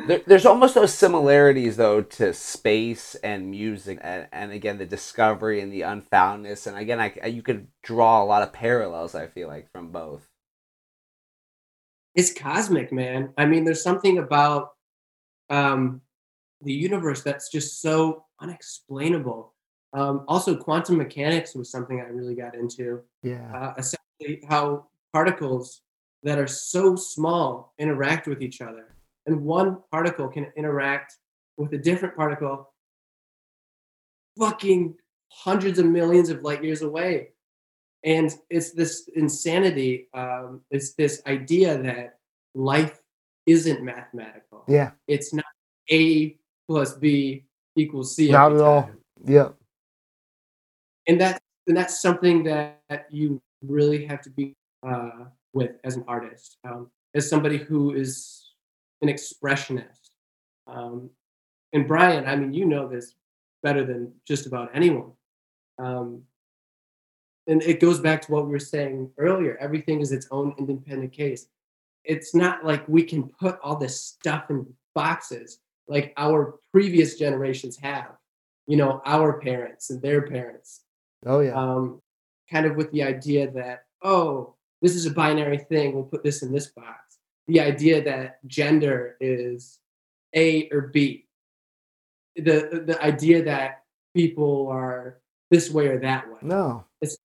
There, there's almost those similarities though to space and music, and, and again the discovery and the unfoundness, and again, I, you could draw a lot of parallels. I feel like from both. it's cosmic, man. I mean, there's something about um, the universe that's just so unexplainable. Um, also, quantum mechanics was something I really got into. yeah. Uh, essentially, how particles that are so small interact with each other, and one particle can interact with a different particle, fucking hundreds of millions of light years away. And it's this insanity um, it's this idea that life isn't mathematical. Yeah, it's not a plus b equals c Not at all. yeah, and that and that's something that you really have to be uh, with as an artist. Um, as somebody who is an expressionist. Um, and brian i mean you know this better than just about anyone. Um, and it goes back to what we were saying earlier everything is its own independent case. It's not like we can put all this stuff in boxes like our previous generations have you know our parents and their parents. Oh yeah, um, kind of with the idea that oh this is a binary thing we'll put this in this box the idea that gender is a or b the the idea that people are this way or that way no, it's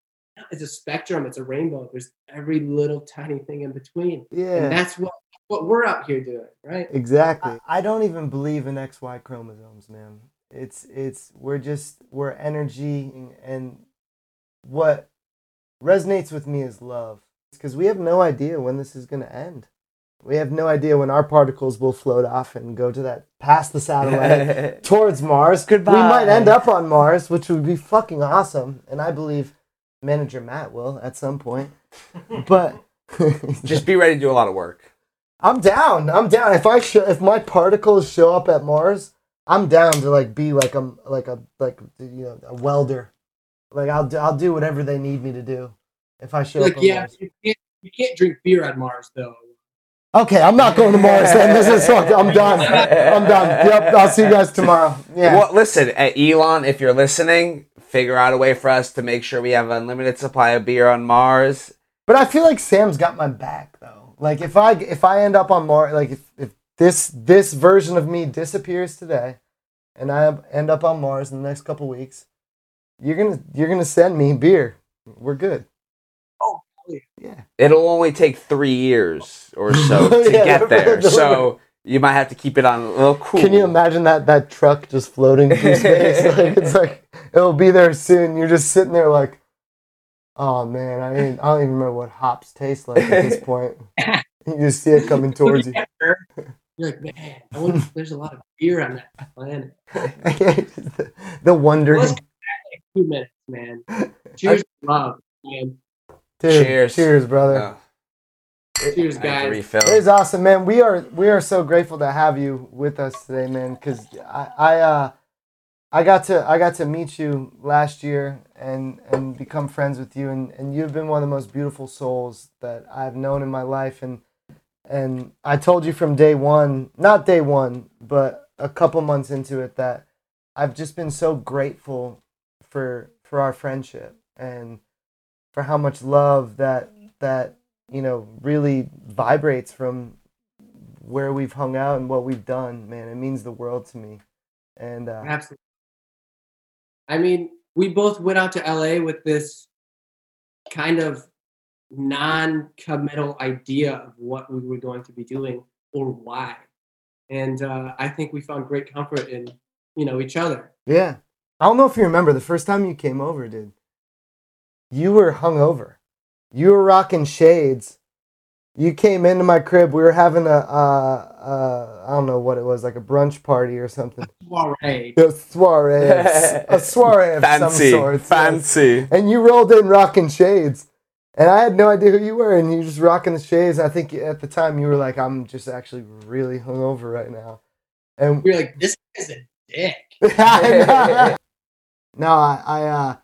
it's a spectrum it's a rainbow there's every little tiny thing in between yeah. and that's what what we're out here doing right Exactly. I, I don't even believe in XY chromosomes, man. It's it's we're just we're energy and what resonates with me is love. Because we have no idea when this is gonna end. We have no idea when our particles will float off and go to that past the satellite towards Mars. Goodbye. We might end up on Mars, which would be fucking awesome. And I believe manager Matt will at some point. But Just be ready to do a lot of work. I'm down. I'm down. If I show, if my particles show up at Mars, I'm down to like be like a like a like you know a welder. Like I'll do, I'll do whatever they need me to do. If I show Like, up on yeah, Mars. you can't, you can't drink beer on Mars though. Okay, I'm not going to Mars then. This is fuck. I'm done. I'm done. Yep. I'll see you guys tomorrow. Yeah. Well, listen, uh, Elon, if you're listening, figure out a way for us to make sure we have unlimited supply of beer on Mars. But I feel like Sam's got my back though. Like if I if I end up on Mars, like if, if this this version of me disappears today, and I end up on Mars in the next couple weeks, you're gonna you're gonna send me beer. We're good. Yeah. It'll only take three years or so to Yeah, get there. deliver. So you might have to keep it on a little cool. Can you imagine that that truck just floating through space? like it's like it'll be there soon. You're just sitting there like, oh man, I ain't, I don't even remember what hops taste like at this point. You just see it coming towards you. You're like, man, I wonder if there's a lot of beer on that planet. the, the wondering. Let's get back like two minutes, man. Cheers, to love, man. Dude, Cheers. Cheers, brother. Oh, Cheers, I guys. refill. It is awesome, man. We are we are so grateful to have you with us today, man. Because I I uh I got to I got to meet you last year and and become friends with you, and and you've been one of the most beautiful souls that I've known in my life, and and I told you from day one, not day one, but a couple months into it, that I've just been so grateful for for our friendship and for how much love that that you know really vibrates from where we've hung out and what we've done man it means the world to me and uh, Absolutely. I mean, we both went out to LA with this kind of non-committal idea of what we were going to be doing or why, and uh, I think we found great comfort in you know each other. yeah i don't know if you remember the first time you came over dude you were hungover. You were rocking shades. You came into my crib. We were having a uh, uh, i don't know what it was like a brunch party or something. Soiree. a soiree. Of s- a soiree of some fancy, sort yes. fancy. and you rolled in rocking shades. And i had no idea who you were and you were just rocking the shades. I think at the time you were like i'm just actually really hungover right now. And You're like, this is a dick. no i i uh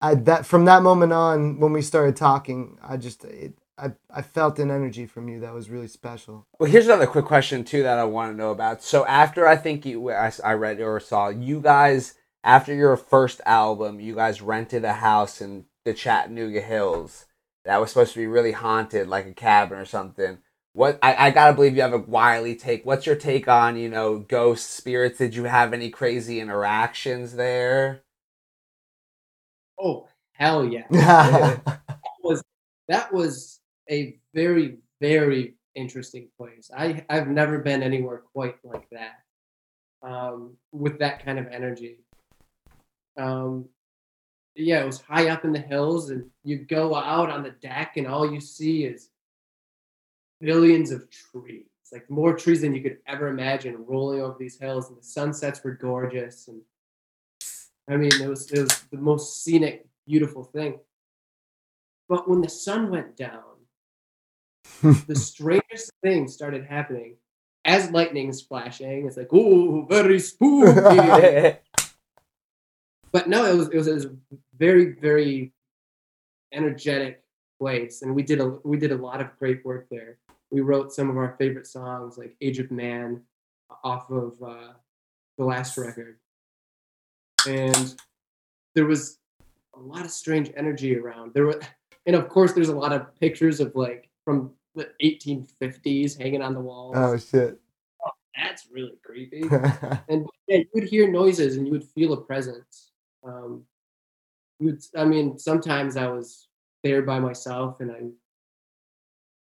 i that from that moment on when we started talking i just it, i i felt an energy from you that was really special Well, here's another quick question too that I want to know about. So after I think you, I, I read or saw you guys after your first album, you guys rented a house in the Chattanooga Hills that was supposed to be really haunted, like a cabin or something. What I, I gotta believe you have a wily take. What's your take on you know ghost spirits? Did you have any crazy interactions there? Oh hell yeah! that was that was a very very interesting place. I I've never been anywhere quite like that, um, with that kind of energy. Um, yeah, it was high up in the hills, and you go out on the deck, and all you see is billions of trees, like more trees than you could ever imagine, rolling over these hills, and the sunsets were gorgeous, and I mean, it was it was the most scenic, beautiful thing. But when the sun went down, the strangest thing started happening. As lightning's flashing, it's like, oh, very spooky. but no, it was, it was it was a very very energetic place, and we did a we did a lot of great work there. We wrote some of our favorite songs, like "Age of Man," off of uh, the last record, and there was a lot of strange energy around. There were, and of course, there's a lot of pictures of like from the 1850s hanging on the walls. oh shit That's really creepy and yeah, you would hear noises and you would feel a presence. Um, you would, I mean, sometimes I was there by myself and I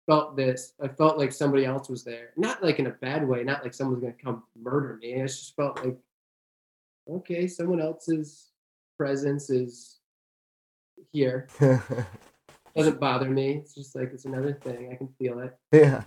felt this. I felt like somebody else was there, not like in a bad way, not like someone's gonna come murder me. I just felt like, okay, someone else's presence is here. Doesn't bother me. It's just like it's another thing. I can feel it. yeah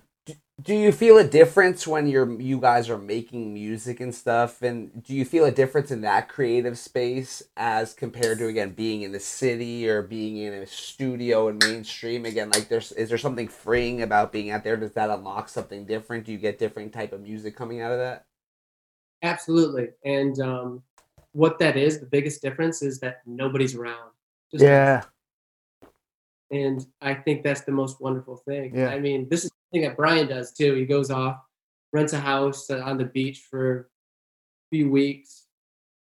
do you feel a difference when you're you guys are making music and stuff and do you feel a difference in that creative space as compared to again being in the city or being in a studio and mainstream again like there's is there something freeing about being out there does that unlock something different do you get different type of music coming out of that Absolutely. And um, what that is, the biggest difference is that nobody's around. Just Yeah. And I think that's the most wonderful thing. Yeah. I mean, this is the thing that Brian does too. He goes off, rents a house uh, on the beach for a few weeks,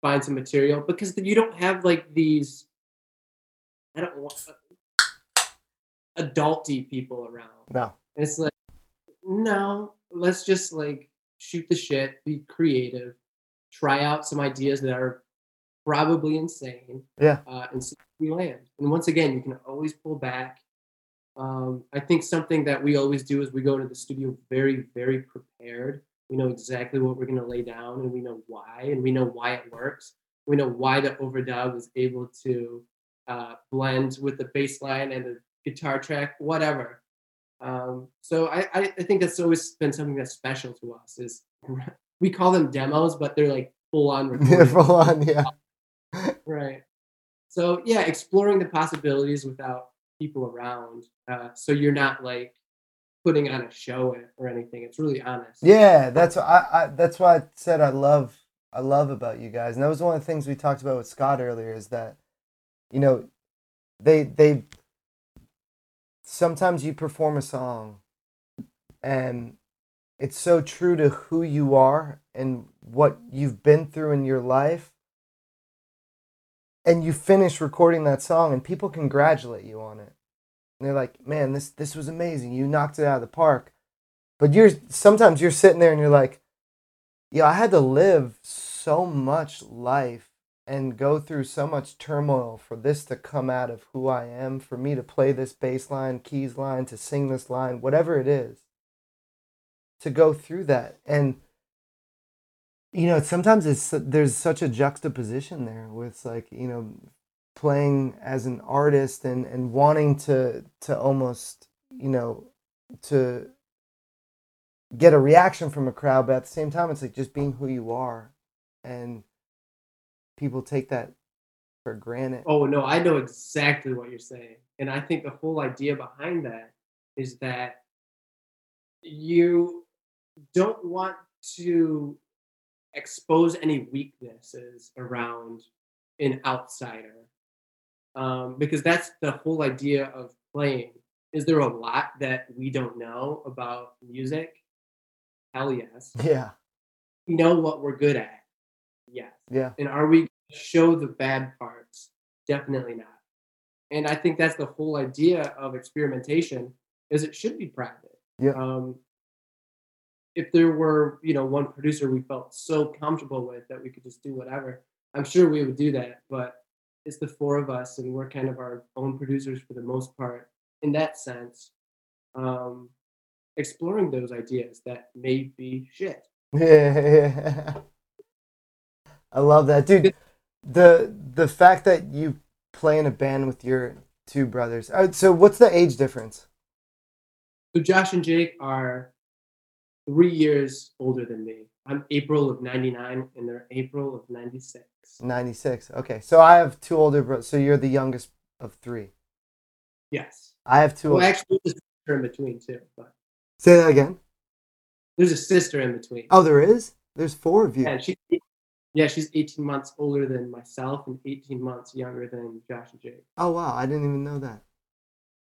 finds some material because you don't have like these, I don't want adulty people around. No. And it's like, no, let's just like shoot the shit, be creative, try out some ideas that are probably insane, Yeah. uh, and see where we land. And once again, you can always pull back. Um, I think something that we always do is we go into the studio very, very prepared. We know exactly what we're going to lay down, and we know why, and we know why it works. We know why the overdub is able to uh, blend with the bass line and the guitar track, whatever. Um, so I, I, I think that's always been something that's special to us. Is we call them demos, but they're like full on Yeah, full on, yeah. Right. So yeah, exploring the possibilities without people around. Uh, so you're not like putting on a show or anything. It's really honest. Yeah, that's I, I that's why I said I love I love about you guys. And that was one of the things we talked about with Scott earlier is that you know they they sometimes you perform a song and it's so true to who you are and what you've been through in your life. And you finish recording that song and people congratulate you on it. And they're like man this this was amazing. You knocked it out of the park. But you're sometimes you're sitting there and you're like yeah i had to live so much life and go through so much turmoil for this to come out of who i am for me to play this bass line keys line to sing this line whatever it is to go through that. And you know sometimes it's there's such a juxtaposition there with like you know playing as an artist and and wanting to to almost you know to get a reaction from a crowd but at the same time it's like just being who you are. And people take that for granted. Oh no, I know exactly what you're saying, and I think the whole idea behind that is that you don't want to expose any weaknesses around an outsider um, because that's the whole idea of playing. Is there a lot that we don't know about music? Hell yes. Yeah. We know what we're good at. Yes. Yeah. And are we show the bad parts? Definitely not. And i think that's the whole idea of experimentation is it should be private. Yeah. um, if there were you know one producer we felt so comfortable with that we could just do whatever i'm sure we would do that but it's the four of us and we're kind of our own producers for the most part in that sense um, exploring those ideas that may be shit Yeah, I love that, dude. The the fact that you play in a band with your two brothers. Uh, so, what's the age difference? So Josh and Jake are three years older than me. I'm April of '99, and they're April of '96. Ninety six. Okay, so I have two older brothers. So you're the youngest of three. Yes. I have two. Well, actually, there's a sister in between too. But Say that again. there's a sister in between. Oh, there is. There's four of you. and she, yeah, she's 18 months older than myself and 18 months younger than Josh and Jake. Oh wow, I didn't even know that.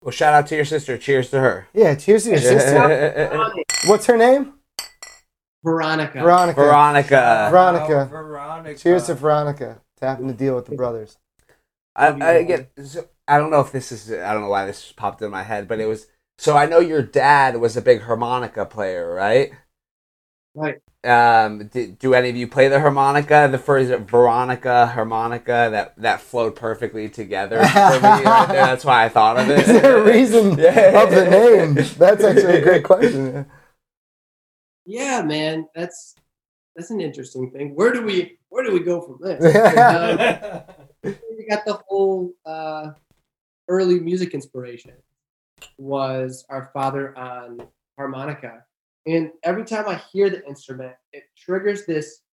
Well shout out to your sister cheers to her Yeah, cheers to your sister. What's her name? Veronica. Veronica. veronica Veronica. Oh, Veronica. Cheers to Veronica. To having to deal with the brothers. I, I get. So, I don't know if this is. I don't know why this popped in my head, but it was. So I know your dad was a big harmonica player, right? Right. Um, did, do any of you play the harmonica? The first Veronica harmonica that that flowed perfectly together for me right there. That's why I thought of it. Is there a reason Yeah. of the name? That's actually a great question. Yeah, man, that's that's an interesting thing. Where do we where do we go from this? Um, we got the whole uh, early music inspiration was our father on harmonica And every time I hear the instrument, it triggers this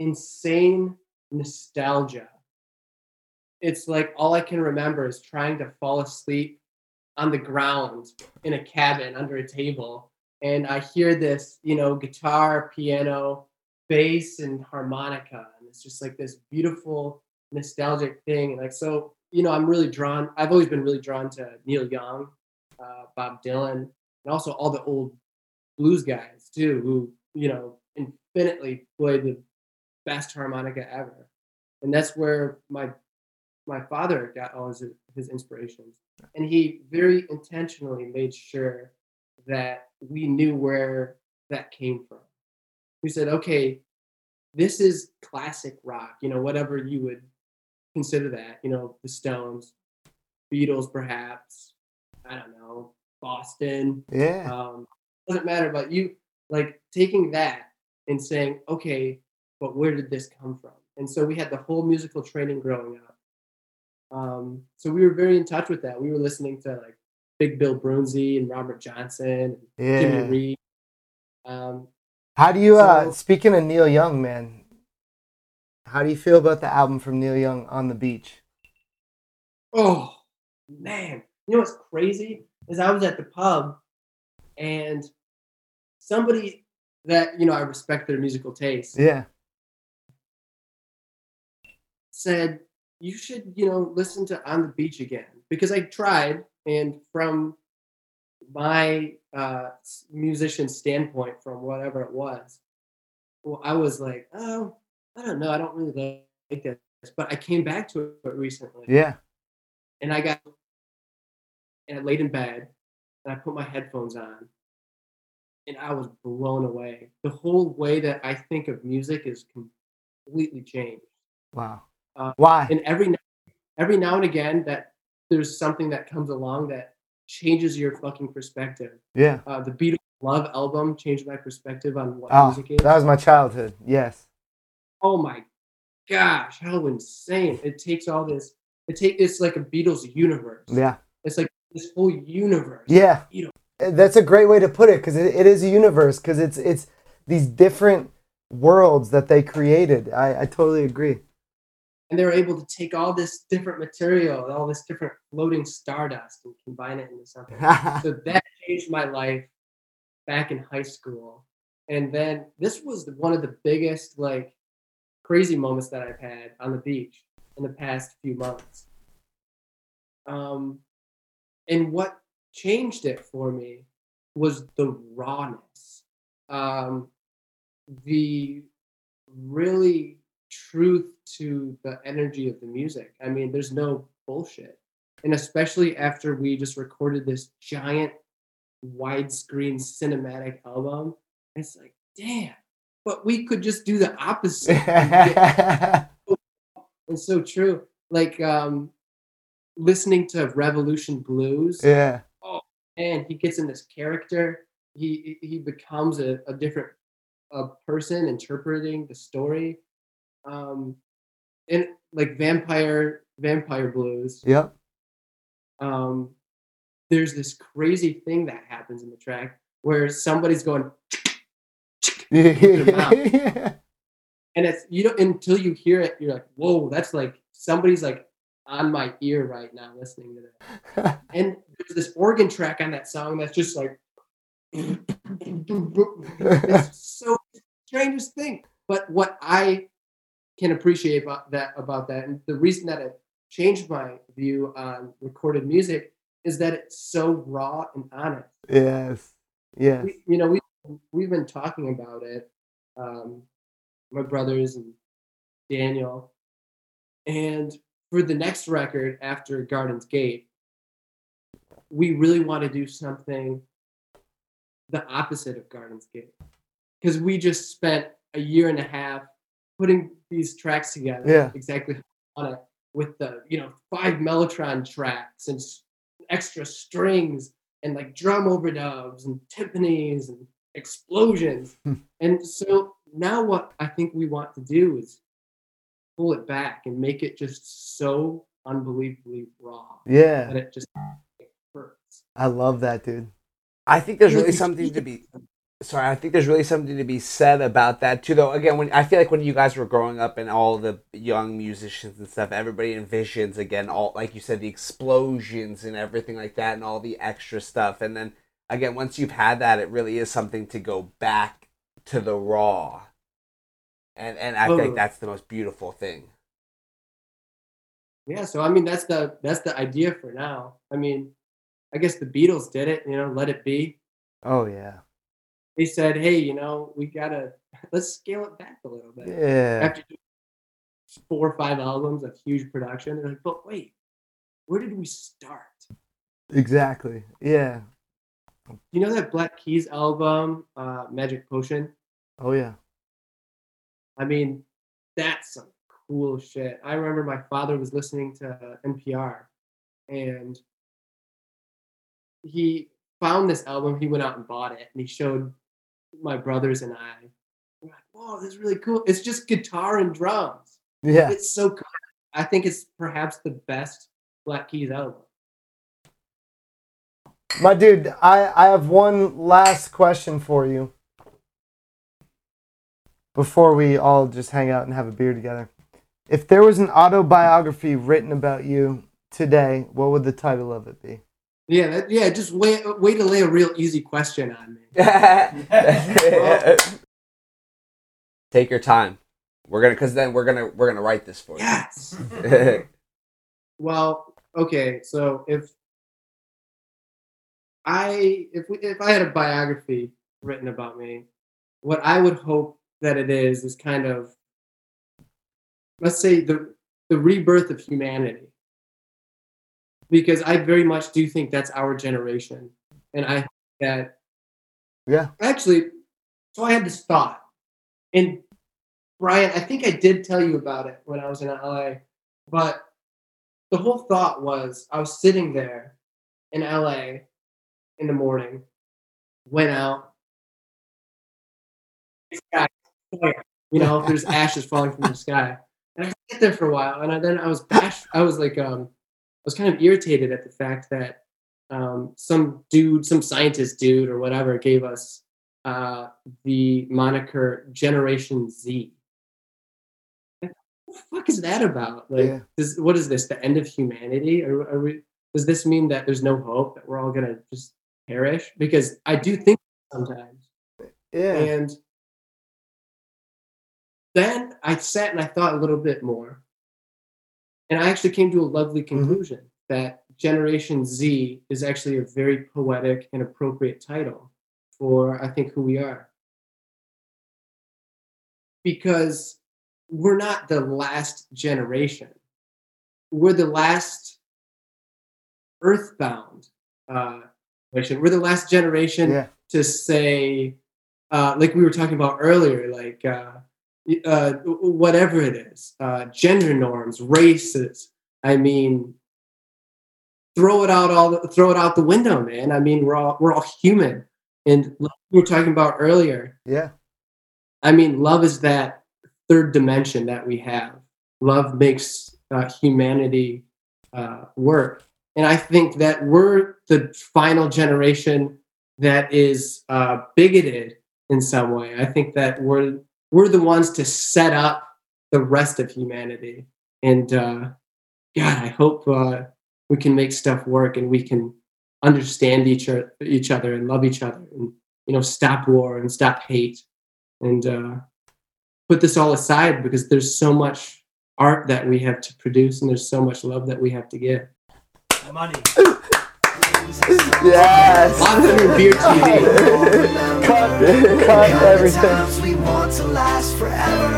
insane nostalgia. It's like all I can remember is trying to fall asleep on the ground in a cabin under a table. And I hear this, you know, guitar, piano, bass, and harmonica. And it's just like this beautiful, nostalgic thing. And like, so, you know, I'm really drawn, I've always been really drawn to Neil Young, uh, Bob Dylan, and also all the old blues guys too, who, you know, infinitely play the best harmonica ever. And that's where my my father got all his, his inspirations. And he very intentionally made sure that we knew where that came from. We said, okay, this is classic rock, you know, whatever you would consider that, you know, the Stones, Beatles, perhaps, I don't know, Boston, Yeah. um, doesn't matter but you like taking that and saying okay but where did this come from and so we had the whole musical training growing up um, so we were very in touch with that we were listening to like big bill broonzy and robert johnson and Yeah. jimmy reed um, How do you uh speaking of Neil Young, man? How do you feel about the album from Neil Young on the beach? oh man you know what's crazy is i was at the pub and somebody that you know i respect their musical taste Yeah. said you should you know listen to on the beach again because i tried and from my uh musician standpoint from whatever it was well i was like oh i don't know i don't really like this but i came back to it recently Yeah. and i got and i laid in bed and i put my headphones on and i was blown away the whole way that i think of music is completely changed Wow. Uh, Why? and every every now and again that there's something that comes along that changes your fucking perspective. Yeah. Uh, the Beatles Love album changed my perspective on what Oh, music is. that was my childhood. Yes. oh my gosh, how insane! It takes all this. It take it's like a Beatles universe. Yeah. It's like this whole universe. Yeah. You Uh, That's a great way to put it because it, it is a universe because it's it's these different worlds that they created. I, I totally agree. and they were able to take all this different material, all this different floating stardust, and combine it into something. so that changed my life back in high school and then this was one of the biggest like crazy moments that i've had on the beach in the past few months um and what changed it for me was the rawness. Um the really truth to the energy of the music. I mean there's no bullshit. And especially after we just recorded this giant widescreen cinematic album it's like damn. But we could just do the opposite. It's so true. Like um listening to revolution blues yeah. and he gets in this character he he becomes a, a different a person interpreting the story um and like vampire vampire blues Yep. um, there's this crazy thing that happens in the track where somebody's going, yeah. and it's you don't until you hear it, you're like, whoa, that's like somebody's like on my ear right now listening to that. And there's this organ track on that song that's just like, it's so strangest thing. But what I can appreciate about that about that, and the reason that it changed my view on recorded music is that it's so raw and honest. yes. Yes. We, you know, we we've been talking about it, um, my brothers and Daniel, and for the next record after Garden's Gate, we really want to do something the opposite of Garden's Gate because we just spent a year and a half putting these tracks together Yeah. exactly on it with the you know five mellotron tracks and extra strings and like drum overdubs and timpanis and explosions Hmm. and so now what i think we want to do is pull it back and make it just so unbelievably raw that Yeah. it just hurts I love that, dude. I think there's really Really something to be sorry, I think there's really something to be said about that too. Though again, when I feel like when you guys were growing up and all the young musicians and stuff, everybody envisions again all like you said the explosions and everything like that and all the extra stuff. And then again, once you've had that, it really is something to go back to the raw. And and I Totally. think that's the most beautiful thing. Yeah, so I mean that's the that's the idea for now. I mean, I guess the Beatles did it, you know, let it be. Oh yeah. They said, "Hey, you know, we got to let's scale it back a little bit." Yeah. After four or five albums of huge production, they're like, "But wait, where did we start?" Exactly. Yeah. You know that Black Keys album, uh, Magic Potion? Oh yeah. I mean, that's some cool shit. I remember my father was listening to NPR and he found this album. He went out and bought it and he showed my brothers and I. We're like, whoa, this is really cool. It's just guitar and drums. Yeah. It's so cool. I think it's perhaps the best Black Keys album. My dude, I, I have one last question for you before we all just hang out and have a beer together. If there was an autobiography written about you today, what would the title of it be? Yeah, that, yeah. Just way way to lay a real easy question on me. Take your time. We're gonna, cause then we're gonna we're gonna write this for you. Yes. Well, okay, so if I if we, if I had a biography written about me, what I would hope that it is is kind of let's say the the rebirth of humanity. Because I very much do think that's our generation. And I think that Yeah. actually so I had this thought. And Brian, I think I did tell you about it when I was in LA, but the whole thought was I was sitting there in LA in the morning, went out, you know, there's ashes falling from the sky. And I sat there for a while, and I, then I was bash, I was like, um, I was kind of irritated at the fact that um, some dude, some scientist dude or whatever, gave us uh, the moniker Generation Z. Like, what the fuck is that about? Like, Yeah. this, what is this? The end of humanity? Are, are we? Does this mean that there's no hope that we're all gonna just perish? Because I do think sometimes, Yeah. and then I sat and I thought a little bit more, and I actually came to a lovely conclusion that Generation Z is actually a very poetic and appropriate title for I think who we are. Because we're not the last generation. We're the last earthbound uh, generation. We're the last generation Yeah. to say, uh, like we were talking about earlier, like uh, uh, whatever it is, uh, gender norms, races. I mean, throw it out all the, throw it out the window, man. I mean, we're all we're all human, and like we were talking about earlier. Yeah. I mean, love is that third dimension that we have. Love makes uh, humanity uh, work, and I think that we're the final generation that is uh, bigoted in some way. I think that we're we're the ones to set up the rest of humanity, and uh, God, I hope uh, we can make stuff work and we can understand each other, each other and love each other, and you know, stop war and stop hate, and uh, put this all aside because there's so much art that we have to produce and there's so much love that we have to give. Money. yes. On the new beer TV. cut, cut everything. we want to last forever.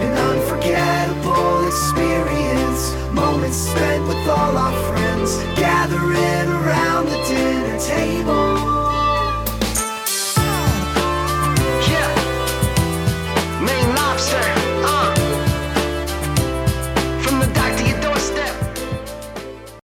An unforgettable experience. Moments spent with all our friends. Gathering around the dinner table.